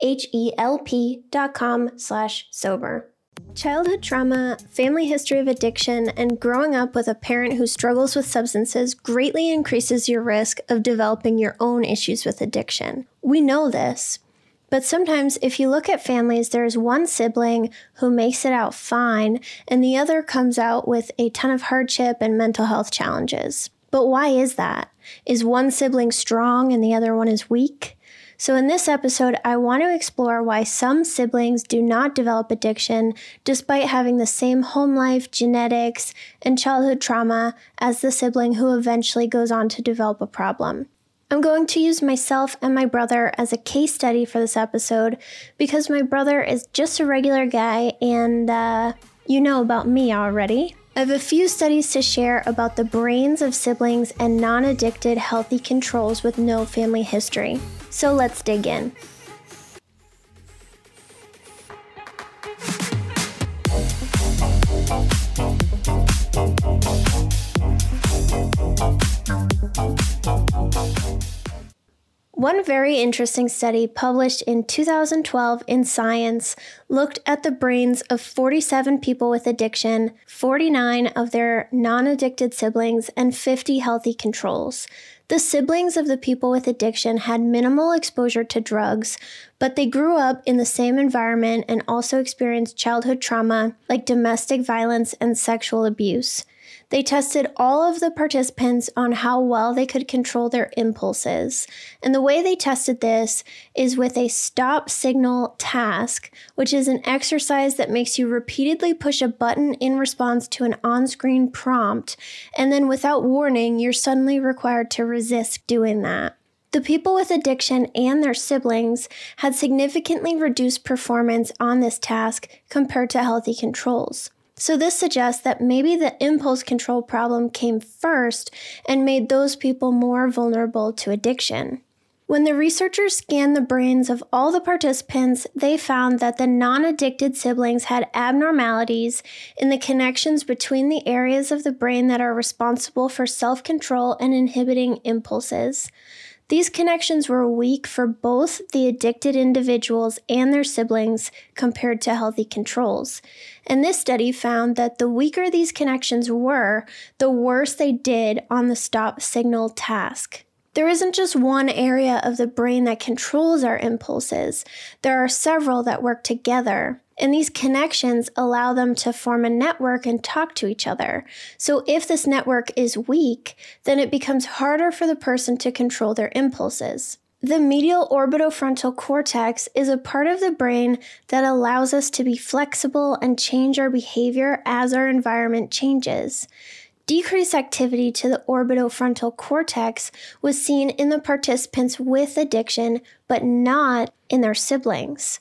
H-E-L-P dot com slash sober. Childhood trauma, family history of addiction, and growing up with a parent who struggles with substances greatly increases your risk of developing your own issues with addiction. We know this. But sometimes, if you look at families, there's one sibling who makes it out fine, and the other comes out with a ton of hardship and mental health challenges. But why is that? Is one sibling strong and the other one is weak? So, in this episode, I want to explore why some siblings do not develop addiction despite having the same home life, genetics, and childhood trauma as the sibling who eventually goes on to develop a problem. I'm going to use myself and my brother as a case study for this episode because my brother is just a regular guy and uh, you know about me already. I have a few studies to share about the brains of siblings and non addicted healthy controls with no family history. So let's dig in. One very interesting study published in 2012 in Science looked at the brains of 47 people with addiction, 49 of their non addicted siblings, and 50 healthy controls. The siblings of the people with addiction had minimal exposure to drugs, but they grew up in the same environment and also experienced childhood trauma like domestic violence and sexual abuse. They tested all of the participants on how well they could control their impulses. And the way they tested this is with a stop signal task, which is an exercise that makes you repeatedly push a button in response to an on screen prompt. And then without warning, you're suddenly required to resist doing that. The The people with addiction and their siblings had significantly reduced performance on this task compared to healthy controls. So, this suggests that maybe the impulse control problem came first and made those people more vulnerable to addiction. When the researchers scanned the brains of all the participants, they found that the non addicted siblings had abnormalities in the connections between the areas of the brain that are responsible for self control and inhibiting impulses. These connections were weak for both the addicted individuals and their siblings compared to healthy controls. And this study found that the weaker these connections were, the worse they did on the stop signal task. There isn't just one area of the brain that controls our impulses, there are several that work together. And these connections allow them to form a network and talk to each other. So, if this network is weak, then it becomes harder for the person to control their impulses. The medial orbitofrontal cortex is a part of the brain that allows us to be flexible and change our behavior as our environment changes. Decreased activity to the orbitofrontal cortex was seen in the participants with addiction, but not in their siblings.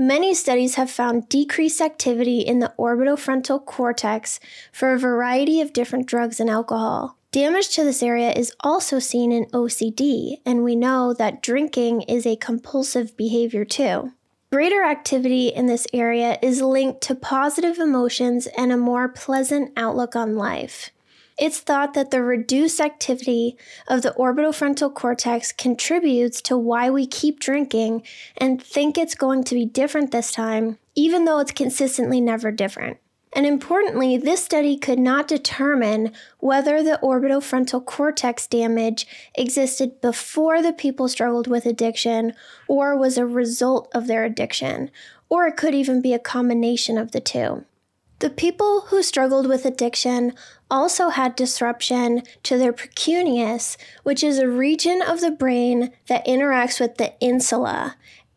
Many studies have found decreased activity in the orbitofrontal cortex for a variety of different drugs and alcohol. Damage to this area is also seen in OCD, and we know that drinking is a compulsive behavior too. Greater activity in this area is linked to positive emotions and a more pleasant outlook on life. It's thought that the reduced activity of the orbitofrontal cortex contributes to why we keep drinking and think it's going to be different this time, even though it's consistently never different. And importantly, this study could not determine whether the orbitofrontal cortex damage existed before the people struggled with addiction or was a result of their addiction, or it could even be a combination of the two. The people who struggled with addiction also had disruption to their precuneus, which is a region of the brain that interacts with the insula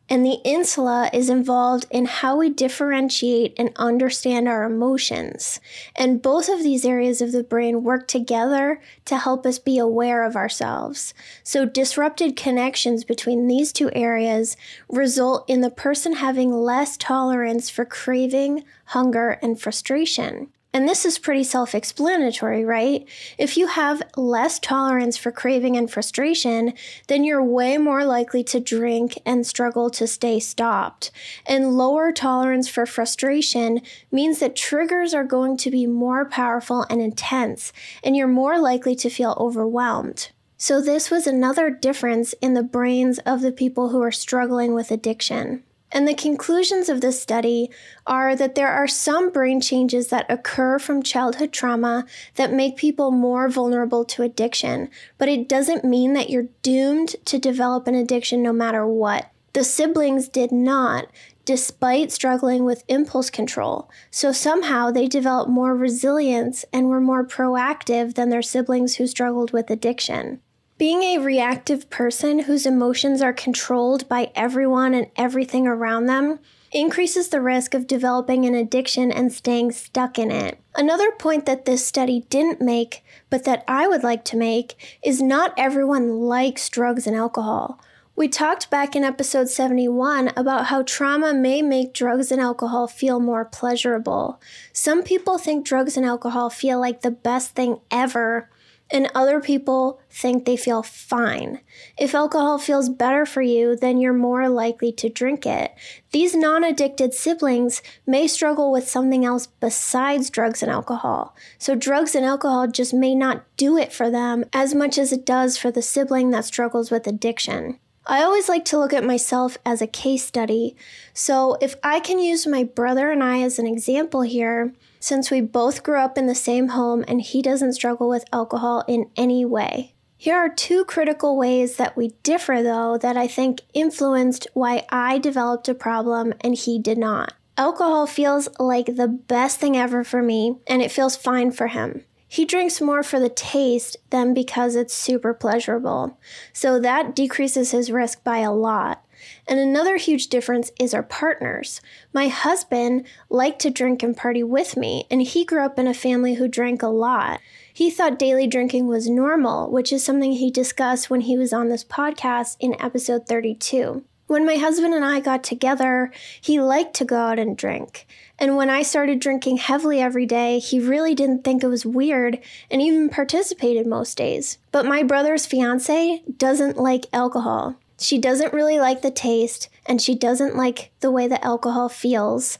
and the insula is involved in how we differentiate and understand our emotions. And both of these areas of the brain work together to help us be aware of ourselves. So, disrupted connections between these two areas result in the person having less tolerance for craving, hunger, and frustration. And this is pretty self explanatory, right? If you have less tolerance for craving and frustration, then you're way more likely to drink and struggle to stay stopped. And lower tolerance for frustration means that triggers are going to be more powerful and intense, and you're more likely to feel overwhelmed. So, this was another difference in the brains of the people who are struggling with addiction. And the conclusions of this study are that there are some brain changes that occur from childhood trauma that make people more vulnerable to addiction, but it doesn't mean that you're doomed to develop an addiction no matter what. The siblings did not, despite struggling with impulse control. So somehow they developed more resilience and were more proactive than their siblings who struggled with addiction. Being a reactive person whose emotions are controlled by everyone and everything around them increases the risk of developing an addiction and staying stuck in it. Another point that this study didn't make, but that I would like to make, is not everyone likes drugs and alcohol. We talked back in episode 71 about how trauma may make drugs and alcohol feel more pleasurable. Some people think drugs and alcohol feel like the best thing ever, and other people think they feel fine. If alcohol feels better for you, then you're more likely to drink it. These non addicted siblings may struggle with something else besides drugs and alcohol. So, drugs and alcohol just may not do it for them as much as it does for the sibling that struggles with addiction. I always like to look at myself as a case study. So, if I can use my brother and I as an example here, since we both grew up in the same home and he doesn't struggle with alcohol in any way. Here are two critical ways that we differ, though, that I think influenced why I developed a problem and he did not. Alcohol feels like the best thing ever for me, and it feels fine for him. He drinks more for the taste than because it's super pleasurable. So that decreases his risk by a lot. And another huge difference is our partners. My husband liked to drink and party with me, and he grew up in a family who drank a lot. He thought daily drinking was normal, which is something he discussed when he was on this podcast in episode 32. When my husband and I got together, he liked to go out and drink. And when I started drinking heavily every day, he really didn't think it was weird and even participated most days. But my brother's fiance doesn't like alcohol. She doesn't really like the taste and she doesn't like the way the alcohol feels.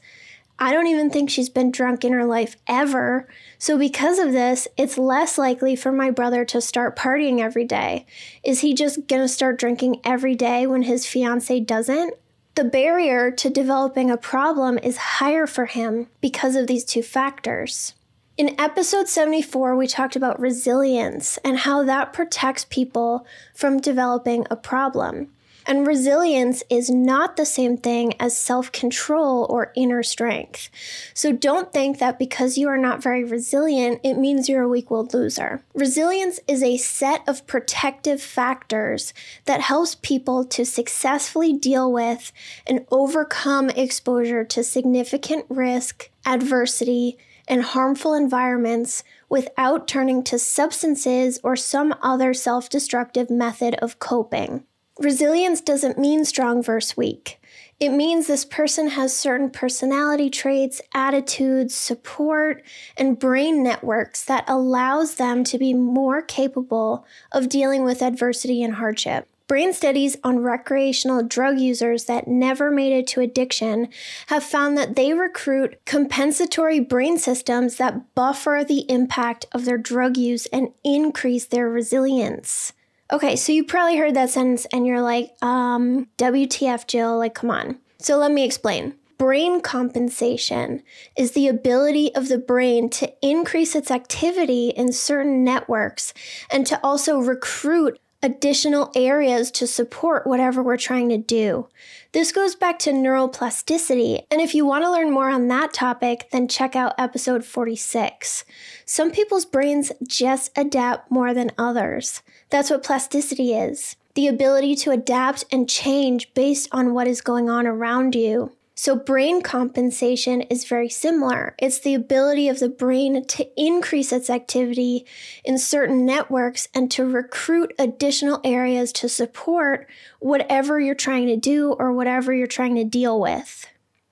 I don't even think she's been drunk in her life ever. So, because of this, it's less likely for my brother to start partying every day. Is he just gonna start drinking every day when his fiance doesn't? The barrier to developing a problem is higher for him because of these two factors. In episode 74, we talked about resilience and how that protects people from developing a problem. And resilience is not the same thing as self control or inner strength. So don't think that because you are not very resilient, it means you're a weak willed loser. Resilience is a set of protective factors that helps people to successfully deal with and overcome exposure to significant risk, adversity, and harmful environments without turning to substances or some other self destructive method of coping. Resilience doesn't mean strong versus weak. It means this person has certain personality traits, attitudes, support, and brain networks that allows them to be more capable of dealing with adversity and hardship. Brain studies on recreational drug users that never made it to addiction have found that they recruit compensatory brain systems that buffer the impact of their drug use and increase their resilience. Okay, so you probably heard that sentence and you're like, um, WTF, Jill, like, come on. So let me explain. Brain compensation is the ability of the brain to increase its activity in certain networks and to also recruit additional areas to support whatever we're trying to do. This goes back to neuroplasticity, and if you want to learn more on that topic, then check out episode 46. Some people's brains just adapt more than others. That's what plasticity is the ability to adapt and change based on what is going on around you. So, brain compensation is very similar. It's the ability of the brain to increase its activity in certain networks and to recruit additional areas to support whatever you're trying to do or whatever you're trying to deal with.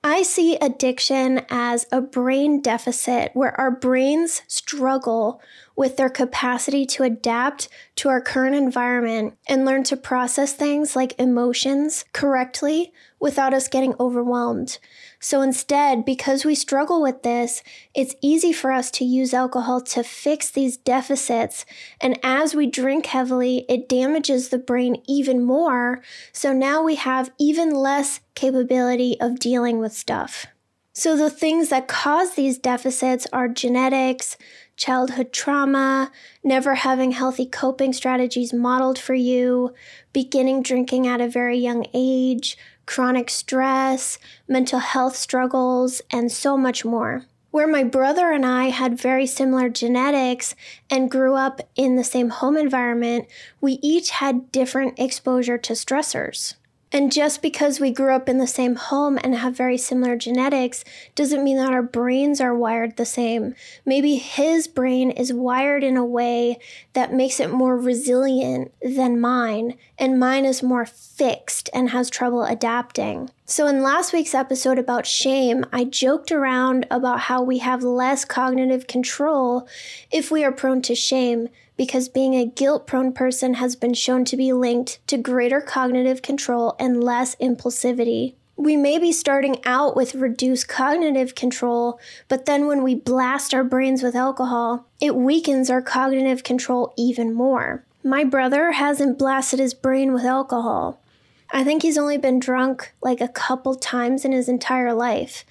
I see addiction as a brain deficit where our brains struggle with their capacity to adapt to our current environment and learn to process things like emotions correctly without us getting overwhelmed. So instead, because we struggle with this, it's easy for us to use alcohol to fix these deficits. And as we drink heavily, it damages the brain even more. So now we have even less capability of dealing with stuff. So the things that cause these deficits are genetics, childhood trauma, never having healthy coping strategies modeled for you, beginning drinking at a very young age, chronic stress, mental health struggles, and so much more. Where my brother and I had very similar genetics and grew up in the same home environment, we each had different exposure to stressors. And just because we grew up in the same home and have very similar genetics doesn't mean that our brains are wired the same. Maybe his brain is wired in a way that makes it more resilient than mine, and mine is more fixed and has trouble adapting. So, in last week's episode about shame, I joked around about how we have less cognitive control if we are prone to shame because being a guilt prone person has been shown to be linked to greater cognitive control and less impulsivity. We may be starting out with reduced cognitive control, but then when we blast our brains with alcohol, it weakens our cognitive control even more. My brother hasn't blasted his brain with alcohol. I think he's only been drunk like a couple times in his entire life.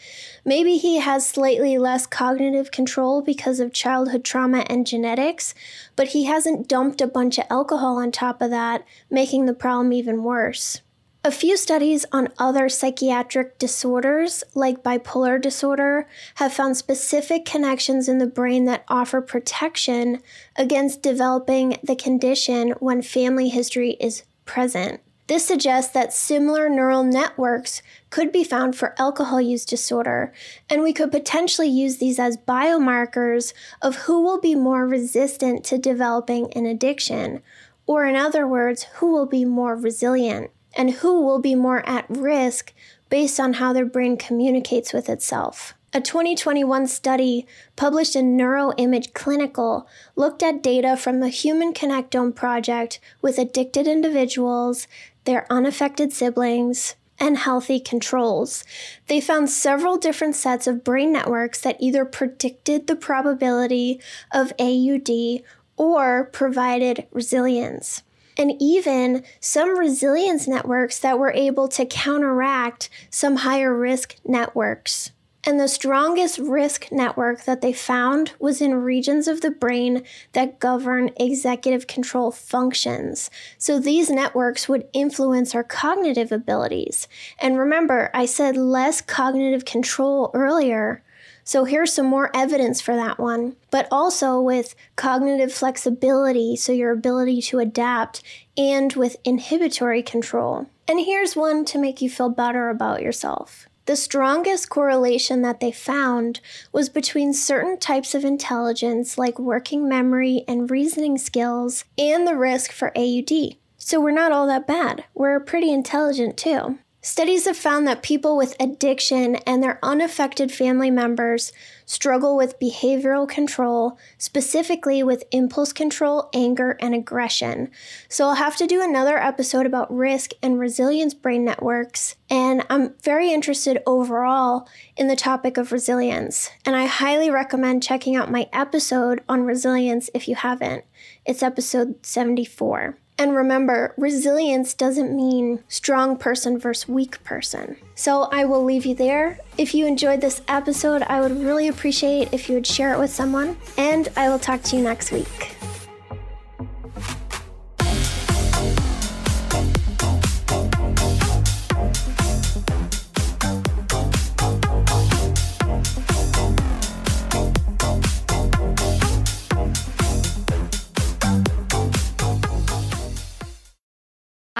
Maybe he has slightly less cognitive control because of childhood trauma and genetics, but he hasn't dumped a bunch of alcohol on top of that, making the problem even worse. A few studies on other psychiatric disorders, like bipolar disorder, have found specific connections in the brain that offer protection against developing the condition when family history is present. This suggests that similar neural networks could be found for alcohol use disorder, and we could potentially use these as biomarkers of who will be more resistant to developing an addiction, or in other words, who will be more resilient and who will be more at risk based on how their brain communicates with itself. A 2021 study published in Neuroimage Clinical looked at data from the Human Connectome Project with addicted individuals, their unaffected siblings, and healthy controls. They found several different sets of brain networks that either predicted the probability of AUD or provided resilience and even some resilience networks that were able to counteract some higher risk networks. And the strongest risk network that they found was in regions of the brain that govern executive control functions. So these networks would influence our cognitive abilities. And remember, I said less cognitive control earlier. So here's some more evidence for that one. But also with cognitive flexibility, so your ability to adapt, and with inhibitory control. And here's one to make you feel better about yourself. The strongest correlation that they found was between certain types of intelligence, like working memory and reasoning skills, and the risk for AUD. So we're not all that bad. We're pretty intelligent too. Studies have found that people with addiction and their unaffected family members struggle with behavioral control, specifically with impulse control, anger, and aggression. So, I'll have to do another episode about risk and resilience brain networks. And I'm very interested overall in the topic of resilience. And I highly recommend checking out my episode on resilience if you haven't. It's episode 74. And remember, resilience doesn't mean strong person versus weak person. So I will leave you there. If you enjoyed this episode, I would really appreciate if you would share it with someone. And I will talk to you next week.